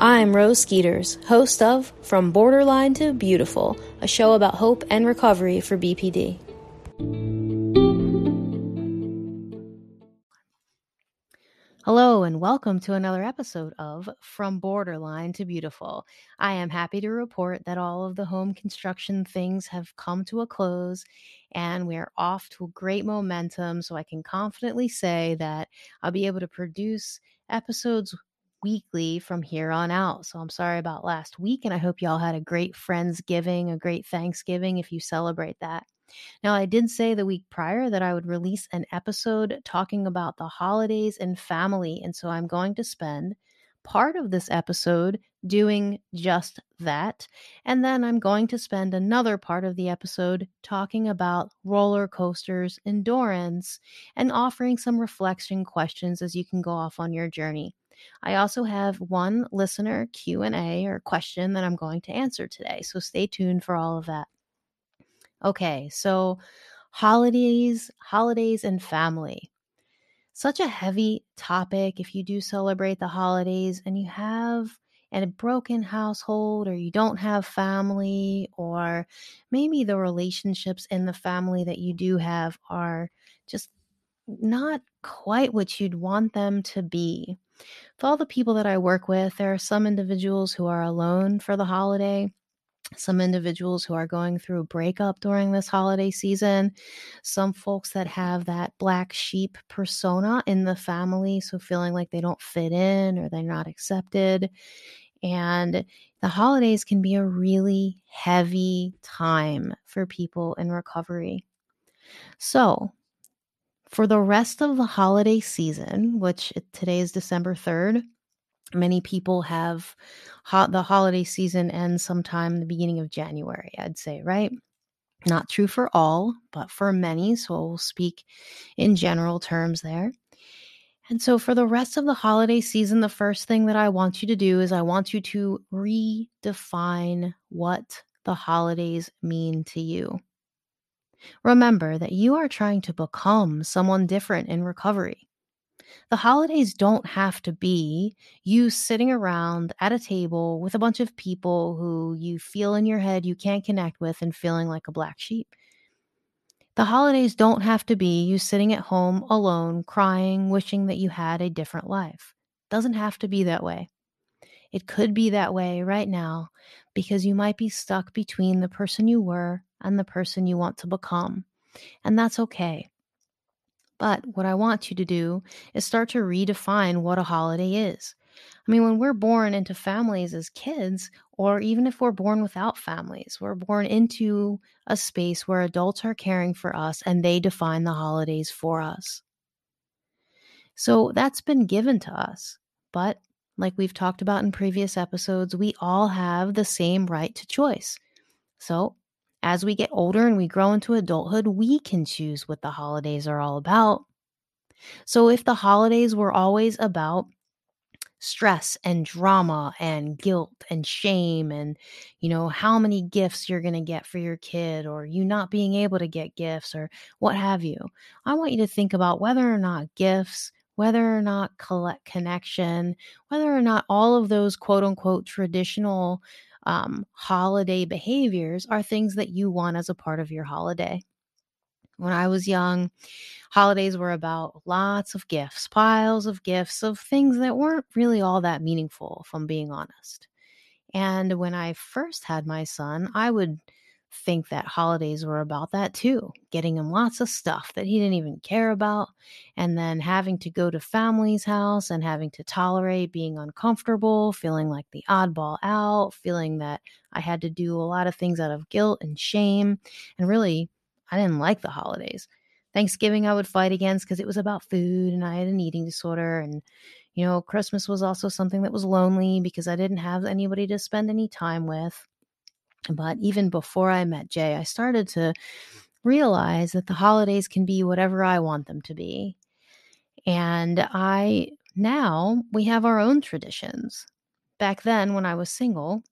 I'm Rose Skeeters, host of From Borderline to Beautiful, a show about hope and recovery for BPD. Hello, and welcome to another episode of From Borderline to Beautiful. I am happy to report that all of the home construction things have come to a close and we are off to great momentum. So I can confidently say that I'll be able to produce episodes weekly from here on out. So I'm sorry about last week, and I hope y'all had a great Friendsgiving, a great Thanksgiving if you celebrate that. Now, I did say the week prior that I would release an episode talking about the holidays and family, and so I'm going to spend part of this episode doing just that. And then I'm going to spend another part of the episode talking about roller coasters, endurance, and offering some reflection questions as you can go off on your journey. I also have one listener Q&A or question that I'm going to answer today. So stay tuned for all of that. Okay, so holidays, holidays and family. Such a heavy topic if you do celebrate the holidays and you have a broken household or you don't have family or maybe the relationships in the family that you do have are just not quite what you'd want them to be. For all the people that I work with, there are some individuals who are alone for the holiday, some individuals who are going through a breakup during this holiday season, some folks that have that black sheep persona in the family, so feeling like they don't fit in or they're not accepted. And the holidays can be a really heavy time for people in recovery. So, for the rest of the holiday season, which today is December 3rd, many people have the holiday season ends sometime the beginning of January, I'd say, right? Not true for all, but for many. So we'll speak in general terms there. And so, for the rest of the holiday season, the first thing that I want you to do is I want you to redefine what the holidays mean to you. Remember that you are trying to become someone different in recovery. The holidays don't have to be you sitting around at a table with a bunch of people who you feel in your head you can't connect with and feeling like a black sheep. The holidays don't have to be you sitting at home alone, crying, wishing that you had a different life. Doesn't have to be that way. It could be that way right now because you might be stuck between the person you were and the person you want to become. And that's okay. But what I want you to do is start to redefine what a holiday is. I mean, when we're born into families as kids, or even if we're born without families, we're born into a space where adults are caring for us and they define the holidays for us. So that's been given to us. But like we've talked about in previous episodes, we all have the same right to choice. So as we get older and we grow into adulthood, we can choose what the holidays are all about. So, if the holidays were always about stress and drama and guilt and shame and you know how many gifts you're going to get for your kid or you not being able to get gifts or what have you i want you to think about whether or not gifts whether or not collect connection whether or not all of those quote unquote traditional um, holiday behaviors are things that you want as a part of your holiday. When I was young, holidays were about lots of gifts, piles of gifts of things that weren't really all that meaningful, if I'm being honest. And when I first had my son, I would think that holidays were about that too getting him lots of stuff that he didn't even care about and then having to go to family's house and having to tolerate being uncomfortable feeling like the oddball out feeling that i had to do a lot of things out of guilt and shame and really i didn't like the holidays. Thanksgiving i would fight against because it was about food and i had an eating disorder and you know christmas was also something that was lonely because i didn't have anybody to spend any time with but even before I met Jay, I started to realize that the holidays can be whatever I want them to be. And I now we have our own traditions. Back then, when I was single,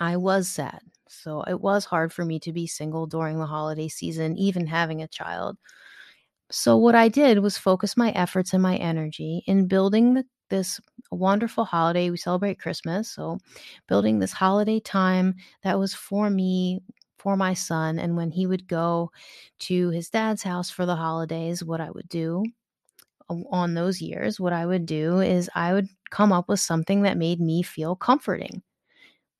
I was sad. So it was hard for me to be single during the holiday season, even having a child. So, what I did was focus my efforts and my energy in building the, this wonderful holiday. We celebrate Christmas. So, building this holiday time that was for me, for my son. And when he would go to his dad's house for the holidays, what I would do on those years, what I would do is I would come up with something that made me feel comforting.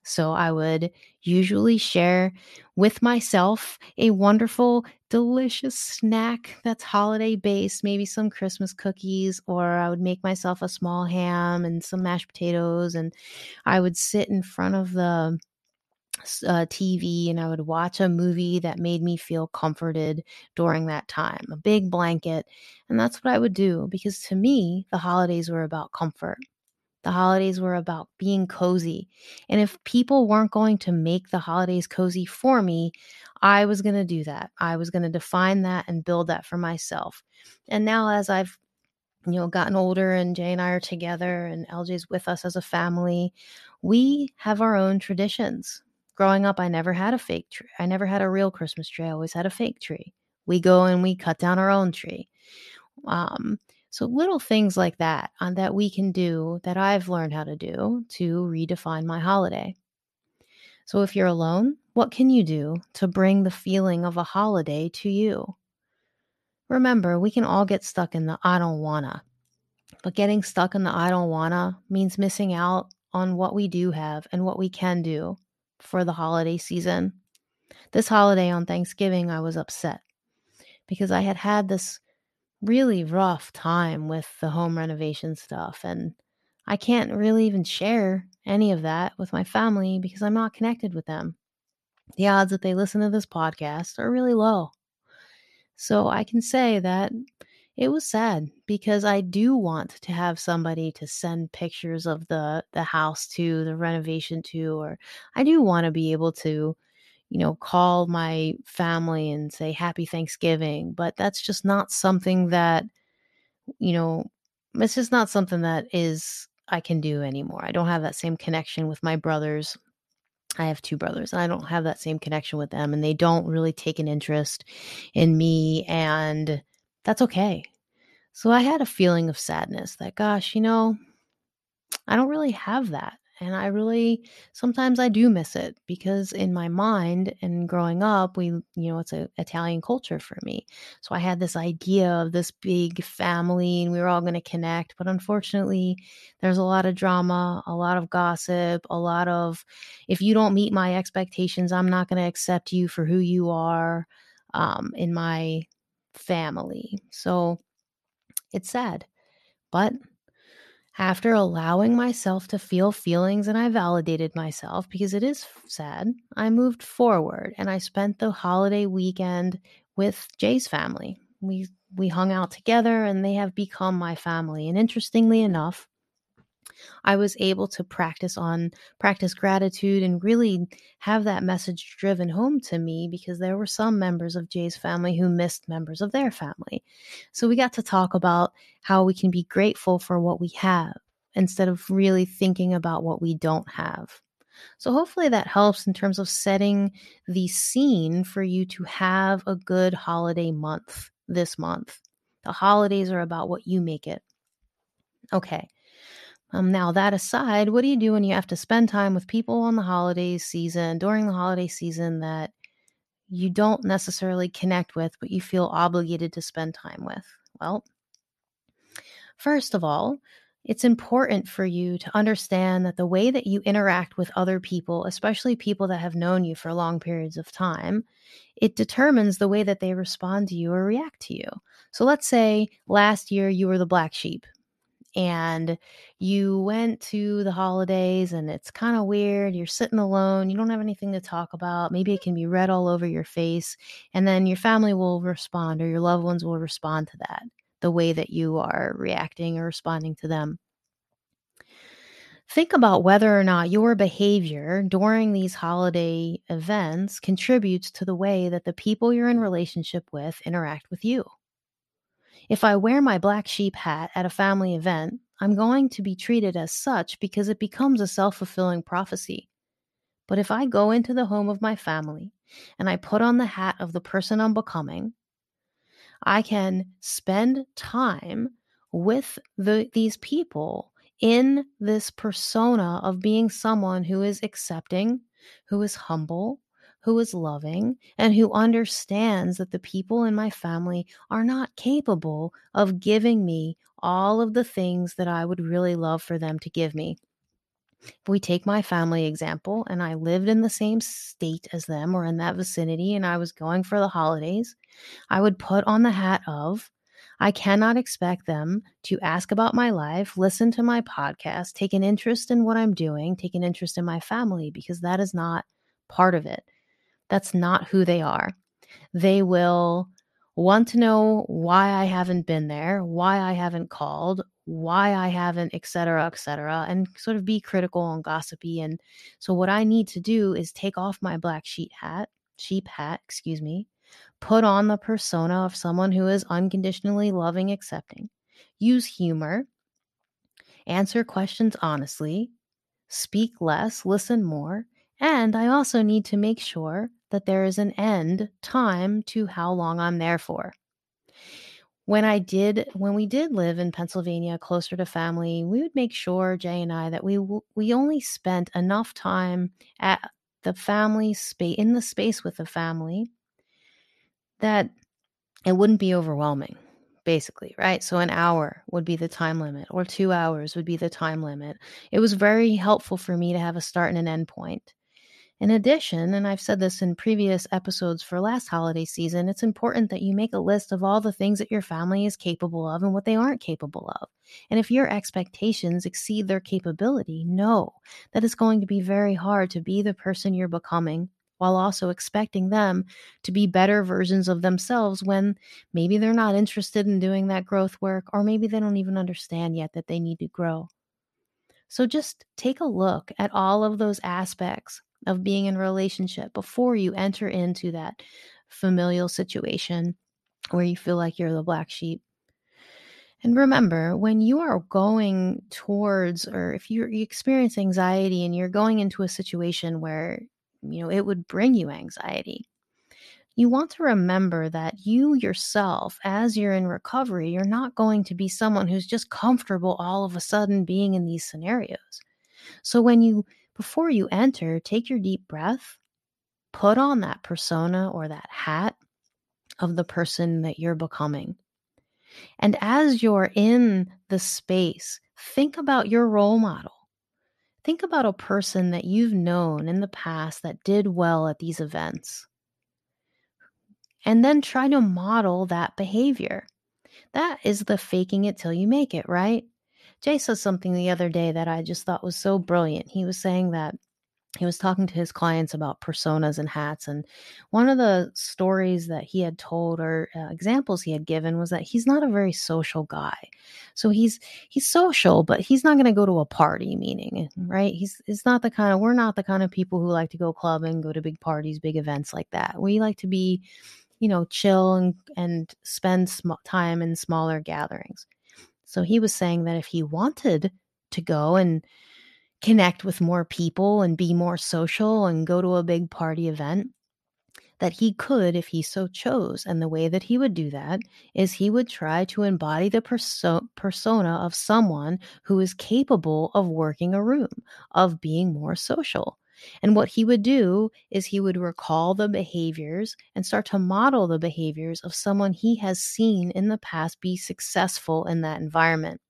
So I would usually share with myself a wonderful, delicious snack that's holiday based, maybe some Christmas cookies, or I would make myself a small ham and some mashed potatoes. And I would sit in front of the uh, TV and I would watch a movie that made me feel comforted during that time, a big blanket. And that's what I would do because to me, the holidays were about comfort. The holidays were about being cozy. And if people weren't going to make the holidays cozy for me, I was going to do that. I was going to define that and build that for myself. And now, as I've you know gotten older and Jay and I are together and LJ's with us as a family, we have our own traditions. Growing up, I never had a fake tree. I never had a real Christmas tree. I always had a fake tree. We go and we cut down our own tree. Um, so little things like that uh, that we can do that I've learned how to do to redefine my holiday. So if you're alone, what can you do to bring the feeling of a holiday to you? Remember, we can all get stuck in the I don't wanna. But getting stuck in the I don't wanna means missing out on what we do have and what we can do for the holiday season. This holiday on Thanksgiving, I was upset because I had had this really rough time with the home renovation stuff. And I can't really even share any of that with my family because I'm not connected with them. The odds that they listen to this podcast are really low. So I can say that it was sad because I do want to have somebody to send pictures of the the house to, the renovation to, or I do want to be able to you know, call my family and say happy Thanksgiving, but that's just not something that, you know, it's just not something that is I can do anymore. I don't have that same connection with my brothers. I have two brothers and I don't have that same connection with them and they don't really take an interest in me and that's okay. So I had a feeling of sadness that gosh, you know, I don't really have that and I really sometimes I do miss it because in my mind and growing up, we, you know, it's an Italian culture for me. So I had this idea of this big family and we were all going to connect. But unfortunately, there's a lot of drama, a lot of gossip, a lot of if you don't meet my expectations, I'm not going to accept you for who you are um, in my family. So it's sad. But after allowing myself to feel feelings and I validated myself because it is sad, I moved forward and I spent the holiday weekend with Jay's family. We we hung out together and they have become my family. And interestingly enough, I was able to practice on practice gratitude and really have that message driven home to me because there were some members of Jay's family who missed members of their family. So we got to talk about how we can be grateful for what we have instead of really thinking about what we don't have. So, hopefully, that helps in terms of setting the scene for you to have a good holiday month this month. The holidays are about what you make it. Okay, um, now, that aside, what do you do when you have to spend time with people on the holiday season, during the holiday season that you don't necessarily connect with, but you feel obligated to spend time with? Well, first of all, it's important for you to understand that the way that you interact with other people, especially people that have known you for long periods of time, it determines the way that they respond to you or react to you. So let's say last year you were the black sheep and you went to the holidays and it's kind of weird. You're sitting alone, you don't have anything to talk about. Maybe it mm-hmm. can be red all over your face. And then your family will respond or your loved ones will respond to that, the way that you are reacting or responding to them. Think about whether or not your behavior during these holiday events contributes to the way that the people you're in relationship with interact with you. If I wear my black sheep hat at a family event, I'm going to be treated as such because it becomes a self fulfilling prophecy. But if I go into the home of my family and I put on the hat of the person I'm becoming, I can spend time with the, these people in this persona of being someone who is accepting, who is humble, who is loving, and who understands that the people in my family are not capable of giving me all of the things that I would really love for them to give me. If we take my family example, and I lived in the same state as them or in that vicinity, and I was going for the holidays, I would put on the hat of, I cannot expect them to ask about my life, listen to my podcast, take an interest in what I'm doing, take an interest in my family, because that is not part of it. That's not who they are. They will want to know why I haven't been there, why I haven't called, why I haven't, et cetera, et cetera, and sort of be critical and gossipy. And so, what I need to do is take off my black sheet hat, sheep hat, excuse me, put on the persona of someone who is unconditionally loving, accepting, use humor, answer questions honestly, speak less, listen more. And I also need to make sure that there is an end time to how long I'm there for when I did when we did live in Pennsylvania closer to family, we would make sure Jay and I that we we only spent enough time at the family space in the space with the family that it wouldn't be overwhelming basically, right? So an hour would be the time limit or 2 hours would be the time limit. It was very helpful for me to have a start and an end point. In addition, and I've said this in previous episodes for last holiday season, it's important that you make a list of all the things that your family is capable of and what they aren't capable of. And if your expectations exceed their capability, know that it's going to be very hard to be the person you're becoming while also expecting them to be better versions of themselves when maybe they're not interested in doing that growth work or maybe they don't even understand yet that they need to grow. So just take a look at all of those aspects of being in a relationship before you enter into that familial situation where you feel like you're the black sheep. And remember, when you are going towards, or if you experience anxiety and you're going into a situation where, you know, it would bring you anxiety, you want to remember that you yourself, as you're in recovery, you're not going to be someone who's just comfortable all of a sudden being in these scenarios. So when you before you enter, take your deep breath, put on that persona or that hat of the person that you're becoming. And as you're in the space, think about your role model. Think about a person that you've known in the past that did well at these events. And then try to model that behavior. That is the faking it till you make it, right? Jay said something the other day that I just thought was so brilliant. He was saying that he was talking to his clients about personas and hats and one of the stories that he had told or uh, examples he had given was that he's not a very social guy. So he's he's social but he's not going to go to a party meaning right? He's it's not the kind of we're not the kind of people who like to go clubbing go to big parties big events like that. We like to be you know chill and and spend sm- time in smaller gatherings so he was saying that if he wanted to go and connect with more people and be more social and go to a big party event, that he could if he so chose. And the way that he would do that is he would try to embody the perso- persona of someone who is capable of working a room, of being more social. And what he would do is he would recall the behaviors and start to model the behaviors of someone he has seen in the past be successful in that environment.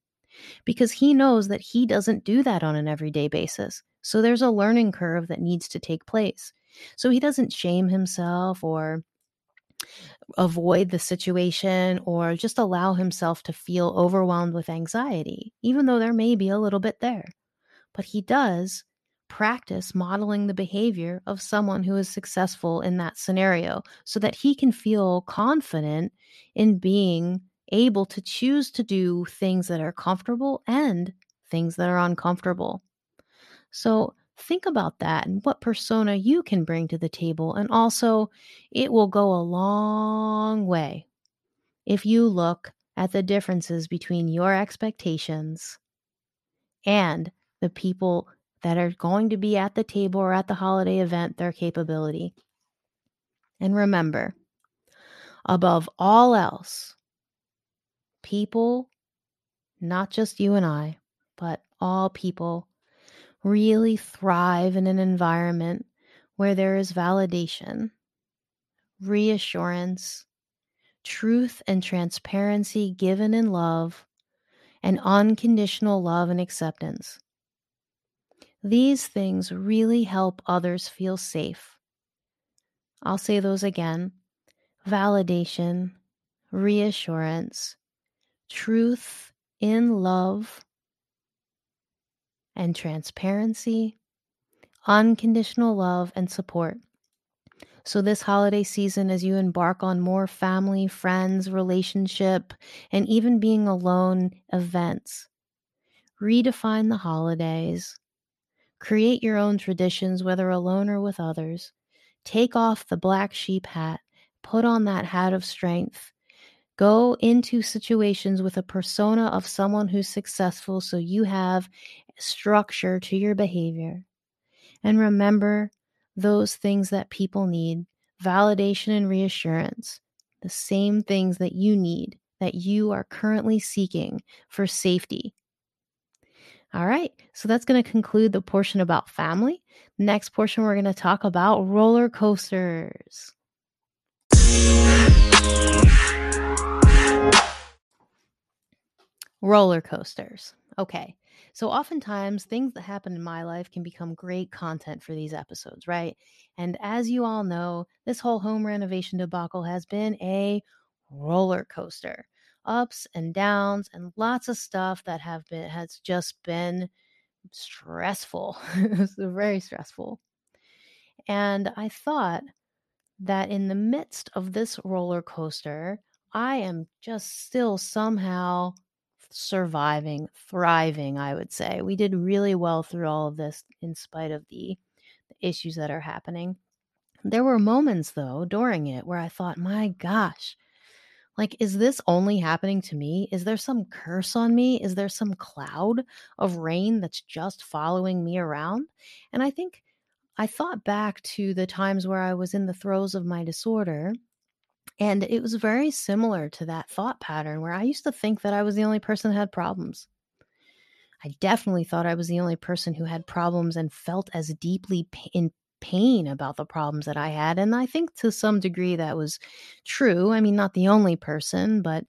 Because he knows that he doesn't do that on an everyday basis. So there's a learning curve that needs to take place. So he doesn't shame himself or avoid the situation or just allow himself to feel overwhelmed with anxiety, even though there may be a little bit there. But he does practice modeling the behavior of someone who is successful in that scenario so that he can feel confident in being able to choose to do things that are comfortable and things that are uncomfortable. So, think about that and what persona you can bring to the table. And also, it will go a long way if you look at the differences between your expectations and the people that are going to be at the table or at the holiday event their capability. And remember, above all else, people, not just you and I, but all people really thrive in an environment where there is validation, reassurance, truth and transparency given in love, and unconditional love and acceptance. These things really help others feel safe. I'll say those again validation, reassurance, truth in love, and transparency, unconditional love, and support. So, this holiday season, as you embark on more family, friends, relationship, and even being alone events, redefine the holidays, create your own traditions, whether alone or with others. Take off the black sheep hat, put on that hat of strength. Go into situations with a persona of someone who's successful so you have structure to your behavior. And remember those things that people need validation and reassurance, the same things that you need, that you are currently seeking for safety. All right, so that's going to conclude the portion about family. Next portion, we're going to talk about roller coasters. Roller coasters. Okay. So, oftentimes, things that happen in my life can become great content for these episodes, right? And as you all know, this whole home renovation debacle has been a roller coaster ups and downs and lots of stuff that have been has just been stressful very stressful and i thought that in the midst of this roller coaster i am just still somehow surviving, thriving, I would say. We did really well through all of this in spite of the, the issues that are happening. There were moments, though, during it where I thought, my gosh, like, is this only happening to me? Is there some curse on me? Is there some cloud of rain that's just following me around? And I think I thought back to the times where I was in the throes of my disorder and it was very similar to that thought pattern where I used to think that I was the only person that had problems. I definitely thought I was the only person who had problems and felt as deeply in pain about the problems that I had. And I think to some degree that was true. I mean, not the only person, but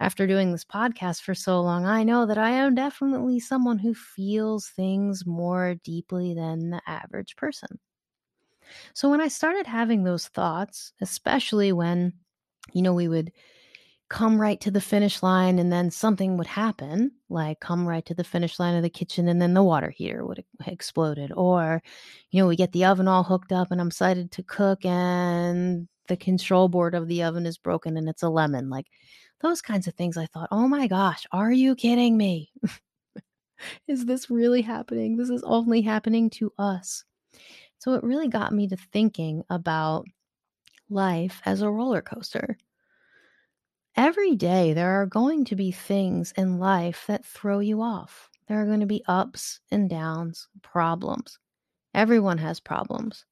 after doing this podcast for so long, I know that I am definitely someone who feels things more deeply than the average person. So when I started having those thoughts, especially when, you know, we would come right to the finish line and then something would happen, like come right to the finish line of the kitchen and then the water heater would exploded. Or, you know, we get the oven all hooked up and I'm excited to cook and the control board of the oven is broken and it's a lemon. Like those kinds of things. I thought, oh my gosh, are you kidding me? is this really happening? This is only happening to us. So it really got me to thinking about life as a roller coaster. Every day, there are going to be things in life that throw you off. There are going to be ups and downs, problems. Everyone has problems.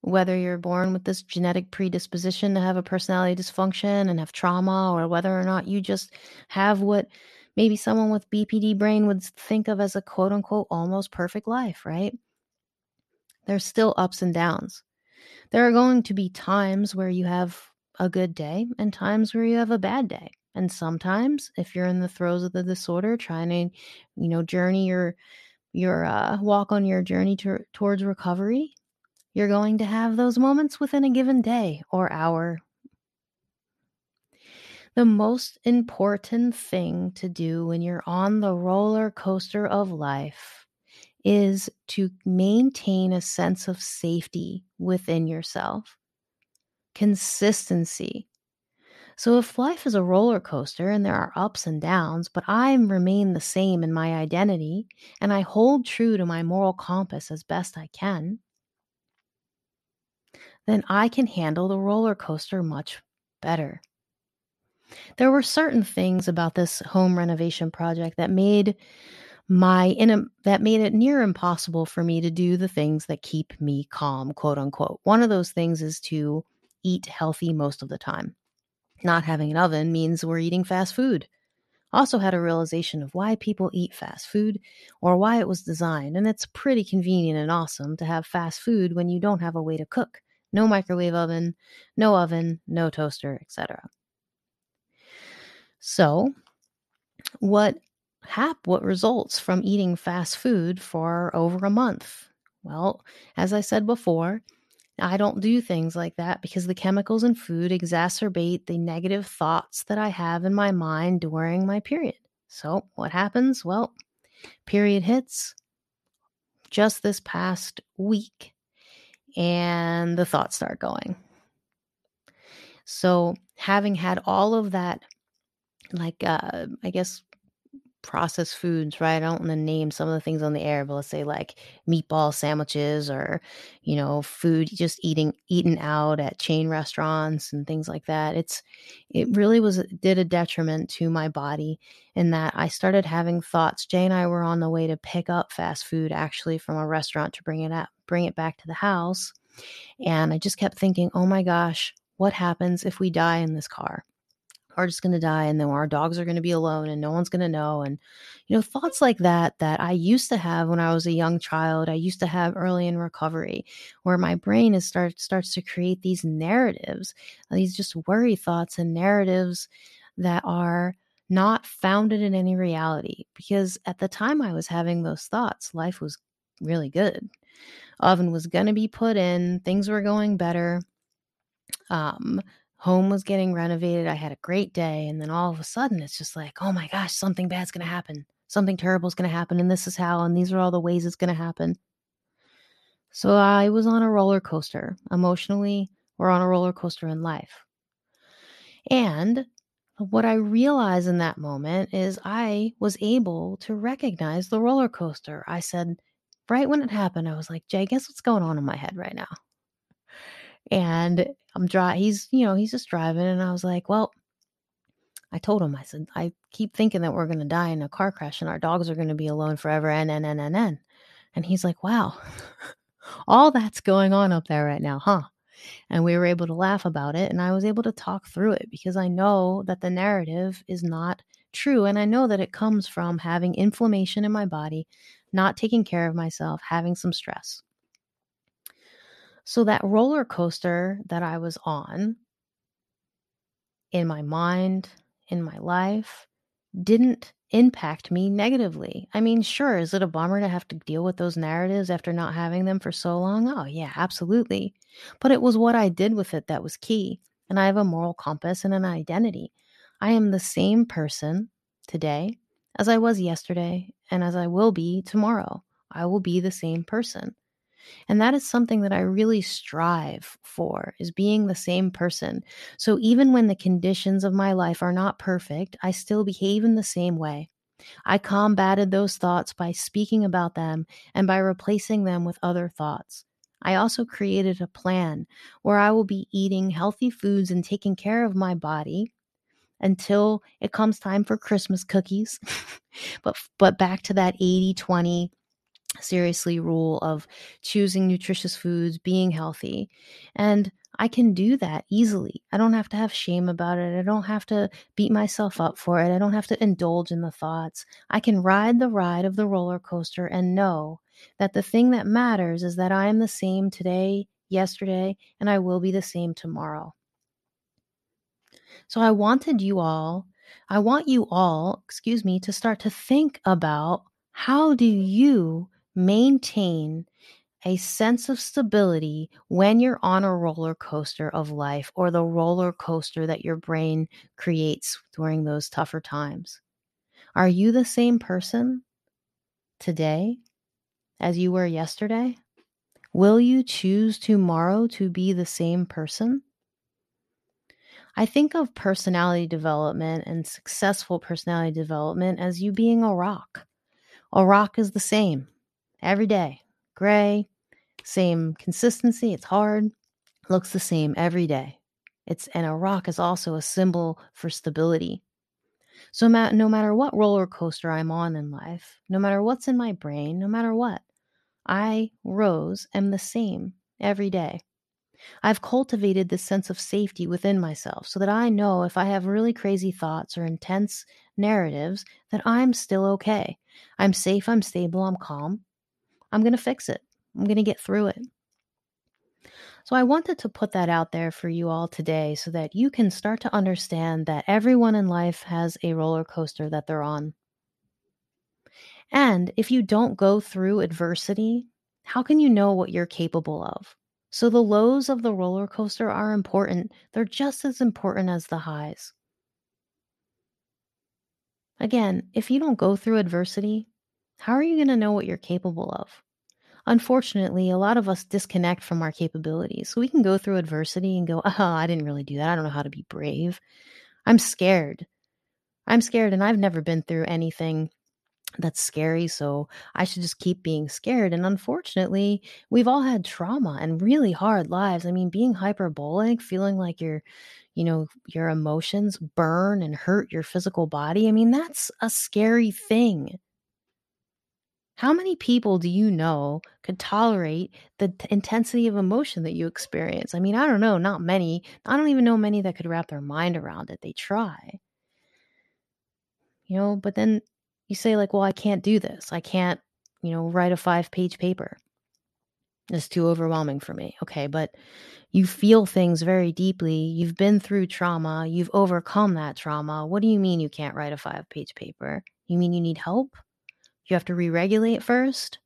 Whether you're born with this genetic predisposition to have a personality dysfunction and have trauma, or whether or not you just have what maybe someone with BPD brain would think of as a quote unquote almost perfect life, right? There's still ups and downs. There are going to be times where you have a good day and times where you have a bad day. And sometimes if you're in the throes of the disorder trying to, you know, journey your your uh, walk on your journey to, towards recovery, you're going to have those moments within a given day or hour. The most important thing to do when you're on the roller coaster of life is to maintain a sense of safety within yourself, consistency. So, if life is a roller coaster and there are ups and downs, but I remain the same in my identity and I hold true to my moral compass as best I can, then I can handle the roller coaster much better. There were certain things about this home renovation project that made my in a, that made it near impossible for me to do the things that keep me calm, quote unquote. One of those things is to eat healthy most of the time. Not having an oven means we're eating fast food. Also, had a realization of why people eat fast food or why it was designed. And it's pretty convenient and awesome to have fast food when you don't have a way to cook. No microwave oven, no oven, no toaster, etc. So, what hap what results from eating fast food for over a month? Well, as I said before, I don't do things like that because the chemicals in food exacerbate the negative thoughts that I have in my mind during my period. So, what happens? Well, period hits just this past week and the thoughts start going. So, having had all of that, like, uh, I guess, processed foods, right? I don't want to name some of the things on the air, but let's say like meatball sandwiches or, you know, food just eating eaten out at chain restaurants and things like that. It's it really was did a detriment to my body in that I started having thoughts. Jay and I were on the way to pick up fast food actually from a restaurant to bring it up, bring it back to the house. And I just kept thinking, oh my gosh, what happens if we die in this car? Are just going to die and then our dogs are going to be alone and no one's going to know and you know thoughts like that that i used to have when i was a young child i used to have early in recovery where my brain is start starts to create these narratives these just worry thoughts and narratives that are not founded in any reality because at the time i was having those thoughts life was really good. Oven was going to be put in things were going better um home was getting renovated. I had a great day. And then all of a sudden, it's just like, oh my gosh, something bad's going to happen. Something terrible is going to happen. And this is how, and these are all the ways it's going to happen. So I was on a roller coaster. Emotionally, we're on a roller coaster in life. And what I realized in that moment is I was able to recognize the roller coaster. I said, right when it happened, I was like, Jay, guess what's going on in my head right now? And I'm dry. He's, you know, he's just driving. And I was like, well, I told him, I said, I keep thinking that we're going to die in a car crash and our dogs are going to be alone forever. And, and, and, and, and. And he's like, wow, all that's going on up there right now, huh? And we were able to laugh about it. And I was able to talk through it because I know that the narrative is not true. And I know that it comes from having inflammation in my body, not taking care of myself, having some stress. So that roller coaster that I was on in my mind, in my life, didn't impact me negatively. I mean, sure, is it a bummer to have to deal with those narratives after not having them for so long? Oh, yeah, absolutely. But it was what I did with it that was key. And I have a moral compass and an identity. I am the same person today as I was yesterday and as I will be tomorrow. I will be the same person. And that is something that I really strive for is being the same person. So even when the conditions of my life are not perfect, I still behave in the same way. I combated those thoughts by speaking about them and by replacing them with other thoughts. I also created a plan where I will be eating healthy foods and taking care of my body until it comes time for Christmas cookies. but but back to that 80/20 seriously rule of choosing nutritious foods, being healthy. And I can do that easily. I don't have to have shame about it. I don't have to beat myself up for it. I don't have to indulge in the thoughts. I can ride the ride of the roller coaster and know that the thing that matters is that I am the same today, yesterday, and I will be the same tomorrow. So I wanted you all, I want you all, excuse me, to start to think about how do you maintain a sense of stability when you're on a roller coaster of life or the roller coaster that your brain creates during those tougher times. Are you the same person today as you were yesterday? Will you choose tomorrow to be the same person? I think of personality development and successful personality development as you being a rock. A rock is the same every day. Gray, same consistency. It's hard, looks the same every day. It's and a rock is also a symbol for stability. So no matter what roller coaster I'm on in life, no matter what's in my brain, no matter what, I, Rose, am the same every day. I've cultivated this sense of safety within myself so that I know if I have really crazy thoughts or intense narratives that I'm still okay. I'm safe, I'm stable, I'm calm. I'm going to fix it. I'm going to get through it. So I wanted to put that out there for you all today so that you can start to understand that everyone in life has a roller coaster that they're on. And if you don't go through adversity, how can you know what you're capable of? So the lows of the roller coaster are important. They're just as important as the highs. Again, if you don't go through adversity, how are you going to know what you're capable of? Unfortunately, a lot of us disconnect from our capabilities. So we can go through adversity and go, oh, I didn't really do that. I don't know how to be brave. I'm scared. I'm scared, and I've never been through anything that's scary. So I should just keep being scared. And unfortunately, we've all had trauma and really hard lives. I mean, being hyperbolic, feeling like your, you know, your emotions burn and hurt your physical body. I mean, that's a scary thing. How many people do you know could tolerate the t- intensity of emotion that you experience? I mean, I don't know, not many. I don't even know many that could wrap their mind around it. They try. You know, but then you say, like, well, I can't do this. I can't, you know, write a five page paper. It's too overwhelming for me. Okay, but you feel things very deeply. You've been through trauma. You've overcome that trauma. What do you mean you can't write a five page paper? You mean you need help? You have to re regulate first?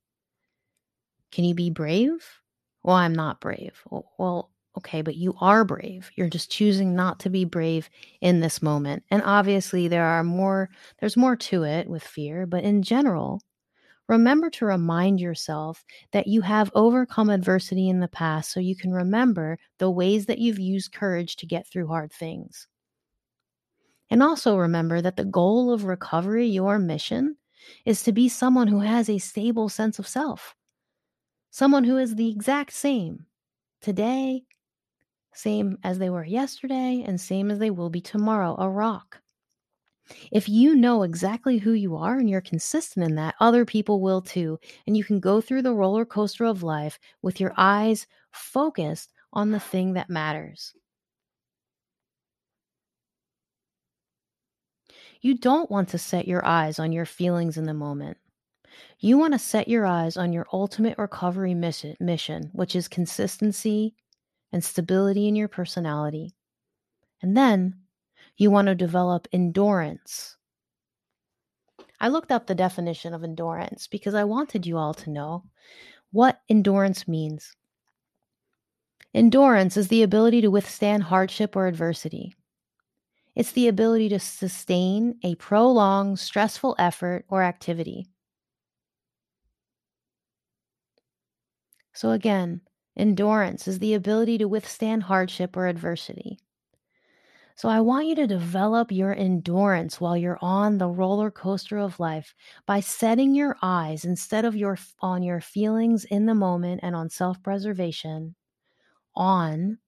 Can you be brave? Well, I'm not brave. Well, okay, but you are brave. You're just choosing not to be brave in this moment. And obviously, there are more, there's more to it with fear, but in general, remember to remind yourself that you have overcome adversity in the past so you can remember the ways that you've used courage to get through hard things. And also remember that the goal of recovery, your mission, is to be someone who has a stable sense of self, someone who is the exact same today, same as they were yesterday, and same as they will be tomorrow, a rock. If you know exactly who you are and you're consistent in that, other people will too. And you can go through the roller coaster of life with your eyes focused on the thing that matters. You don't want to set your eyes on your feelings in the moment. You want to set your eyes on your ultimate recovery mission, which is consistency and stability in your personality. And then you want to develop endurance. I looked up the definition of endurance because I wanted you all to know what endurance means. Endurance is the ability to withstand hardship or adversity. It's the ability to sustain a prolonged, stressful effort or activity. So, again, endurance is the ability to withstand hardship or adversity. So, I want you to develop your endurance while you're on the roller coaster of life by setting your eyes instead of your on your feelings in the moment and on self-preservation on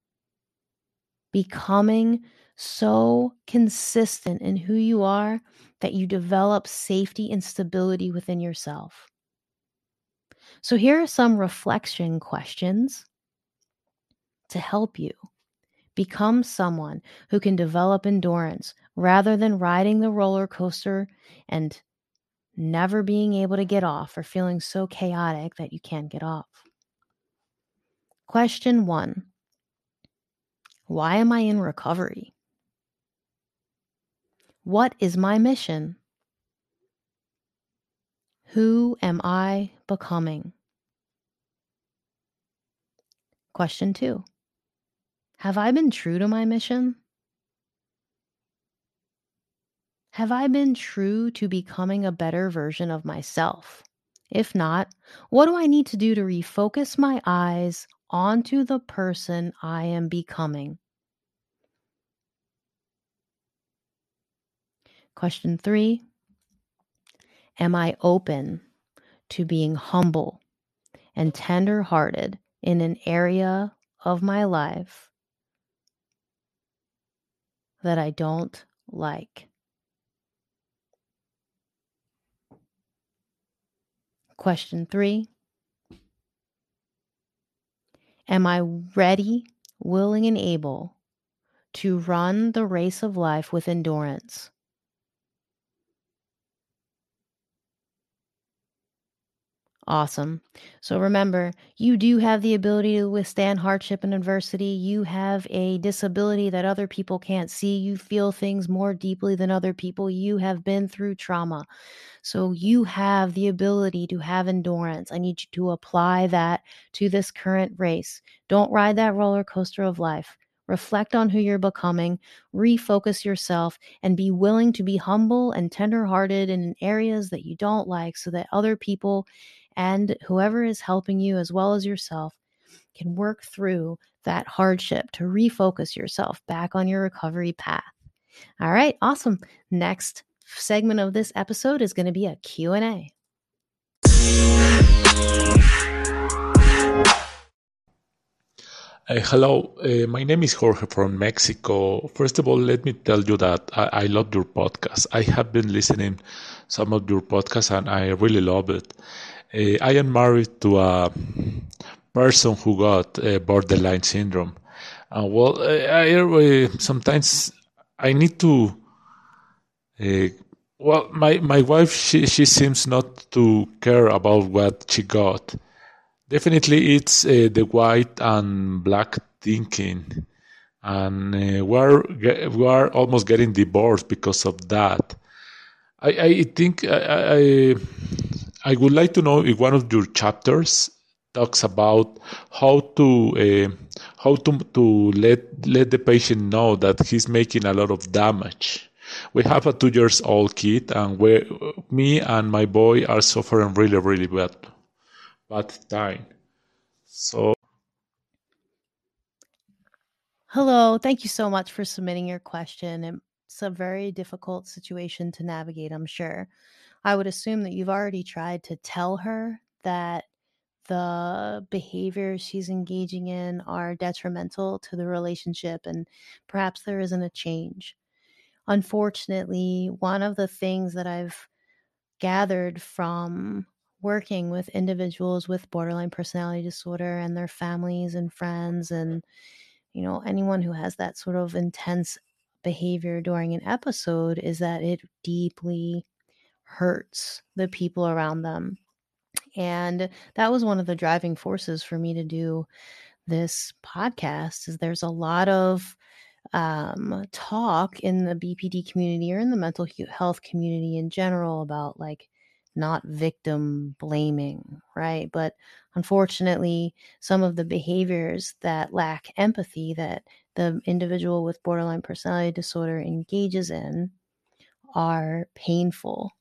becoming so consistent in who you are that you develop safety and stability within yourself. So, here are some reflection questions to help you become someone who can develop endurance rather than riding the roller coaster and never being able to get off or feeling so chaotic that you can't get off. Question one Why am I in recovery? What is my mission? Who am I becoming? Question two Have I been true to my mission? Have I been true to becoming a better version of myself? If not, what do I need to do to refocus my eyes onto the person I am becoming? Question three Am I open to being humble and tender hearted in an area of my life that I don't like? Question three Am I ready willing, and able to run the race of life with endurance. Awesome. So remember, you do have the ability to withstand hardship and adversity. You have a disability that other people can't see. You feel things more deeply than other people. You have been through trauma. So you have the ability to have endurance. I need you to apply that to this current race. Don't ride that roller coaster of life. Reflect on who you're becoming, refocus yourself, and be willing to be humble and tenderhearted in areas that you don't like so that other people and whoever is helping you, as well as yourself, can work through that hardship to refocus yourself back on your recovery path. All right, awesome. Next segment of this episode is going to be a Q&A. Uh, hello, uh, my name is Jorge from Mexico. First of all, let me tell you that I, I, love your podcast. I have been listening some of your podcasts and I really love it. Uh, I am married to a person who got uh, borderline syndrome. Uh, well, I, I sometimes I need to. well, my my wife she she seems not to care about what she got. Definitely, it's the white and black thinking, and uh, we're we are almost getting divorced because of that. I, I think I, I, I would like to know if one of your chapters talks about how to uh, how to to let let the patient know that he's making a lot of damage. We have a two years old kid, and we, me and my boy are suffering really really bad bad time. So. Hello, thank you so much for submitting your question. It's a very difficult situation to navigate, I'm sure. I would assume that you've already tried to tell her that the behaviors she's engaging in are detrimental to the relationship and perhaps there isn't a change. Unfortunately, one of the things that I've gathered from working with individuals with borderline personality disorder and their families and friends and you know anyone who has that sort of intense behavior during an episode is that it deeply hurts the people around them. And that was one of the driving forces for me to do this podcast is there's a lot of um, talk in the BPD community or in the mental health community in general about like not victim blaming, right? But unfortunately, some of the behaviors that lack empathy that the individual with borderline personality disorder engages in are painful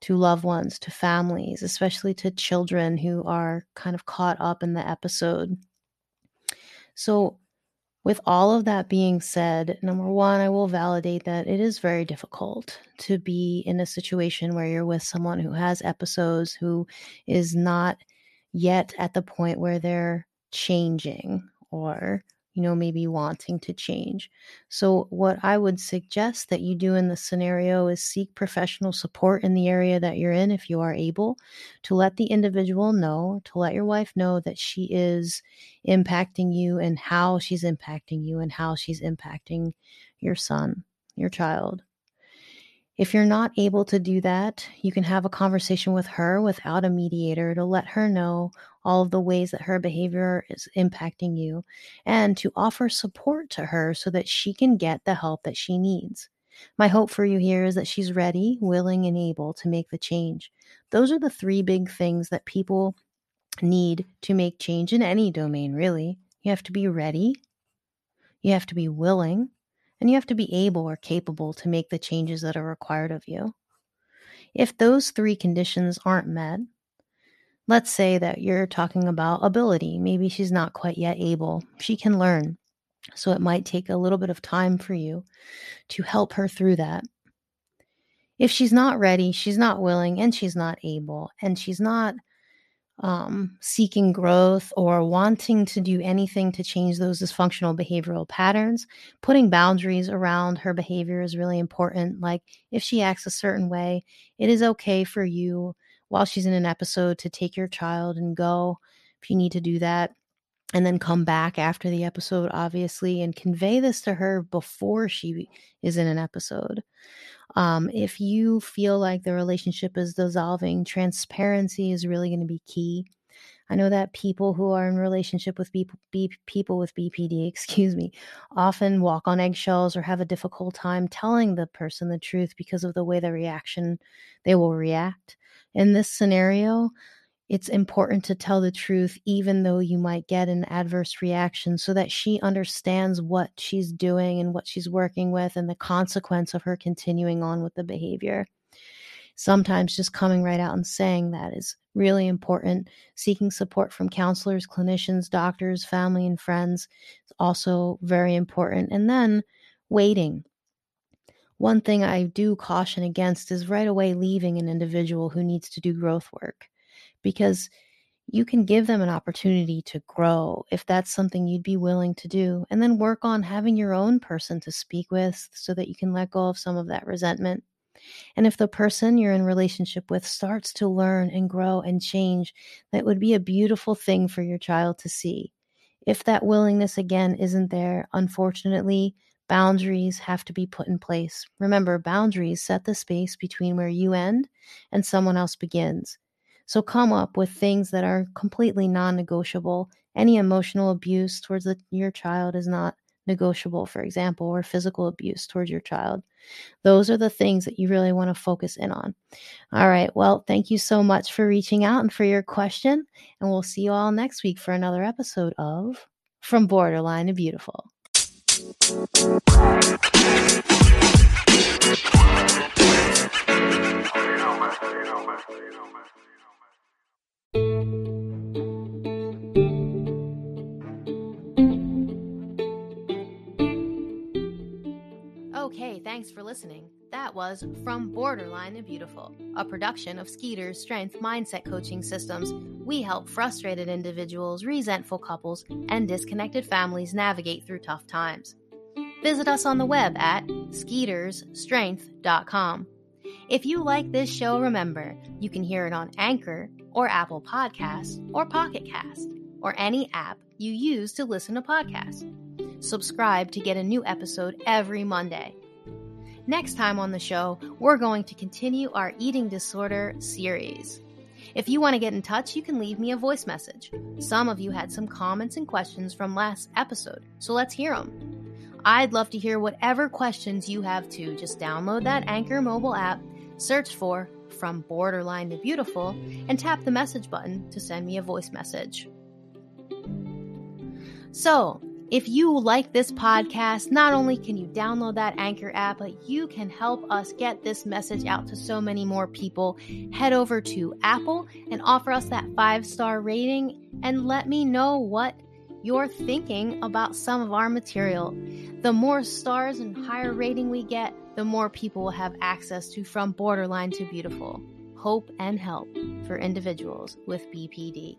to loved ones, to families, especially to children who are kind of caught up in the episode. So, with all of that being said, number one, I will validate that it is very difficult to be in a situation where you're with someone who has episodes, who is not yet at the point where they're changing or you know, maybe wanting to change. So, what I would suggest that you do in this scenario is seek professional support in the area that you're in if you are able to let the individual know, to let your wife know that she is impacting you and how she's impacting you and how she's impacting your son, your child. If you're not able to do that, you can have a conversation with her without a mediator to let her know all of the ways that her behavior is impacting you and to offer support to her so that she can get the help that she needs. My hope for you here is that she's ready, willing, and able to make the change. Those are the three big things that people need to make change in any domain, really. You have to be ready, you have to be willing, and you have to be able or capable to make the changes that are required of you. If those three conditions aren't met, let's say that you're talking about ability. Maybe she's not quite yet able. She can learn. So it might take a little bit of time for you to help her through that. If she's not ready, she's not willing, and she's not able, and she's not um, seeking growth or wanting to do anything to change those dysfunctional behavioral patterns, putting boundaries around her behavior is really important. Like if she acts a certain way, it is okay for you while she's in an episode to take your child and go if you need to do that. And then come back after the episode, obviously, and convey this to her before she is in an episode. Um, if you feel like the relationship is dissolving, transparency is really going to be key. I know that people who are in relationship with B- people with BPD, excuse me, often walk on eggshells or have a difficult time telling the person the truth because of the way the reaction they will react. In this scenario, it's important to tell the truth, even though you might get an adverse reaction, so that she understands what she's doing and what she's working with and the consequence of her continuing on with the behavior. Sometimes just coming right out and saying that is really important. Seeking support from counselors, clinicians, doctors, family, and friends is also very important. And then waiting. One thing I do caution against is right away leaving an individual who needs to do growth work because you can give them an opportunity to grow if that's something you'd be willing to do, and then work on having your own person to speak with so that you can let go of some of that resentment. And if the person you're in relationship with starts to learn and grow and change, that would be a beautiful thing for your child to see. If that willingness again isn't there, unfortunately, boundaries have to be put in place. Remember, boundaries set the space between where you end and someone else begins. So come up with things that are completely non negotiable. Any emotional abuse towards the, your child is not negotiable, for example, or physical abuse towards your child. Those are the things that you really want to focus in on. All right. Well, thank you so much for reaching out and for your question. And we'll see you all next week for another episode of From Borderline to Beautiful. Okay, thanks for listening. That was From Borderline to Beautiful, a production of Skeeter's Strength Mindset Coaching Systems. We help frustrated individuals, resentful couples, and disconnected families navigate through tough times. Visit us on the web at skeetersstrength.com. If you like this show, remember you can hear it on Anchor or Apple Podcasts or Pocket Cast or any app you use to listen to podcasts. Subscribe to get a new episode every Monday. Next time on the show, we're going to continue our eating disorder series. If you want to get in touch, you can leave me a voice message. Some of you had some comments and questions from last episode, so let's hear them. I'd love to hear whatever questions you have too. Just download that Anchor mobile app, search for From Borderline to Beautiful, and tap the message button to send me a voice message. So, if you like this podcast, not only can you download that Anchor app, but you can help us get this message out to so many more people. Head over to Apple and offer us that five star rating and let me know what you're thinking about some of our material. The more stars and higher rating we get, the more people will have access to From Borderline to Beautiful hope and help for individuals with BPD.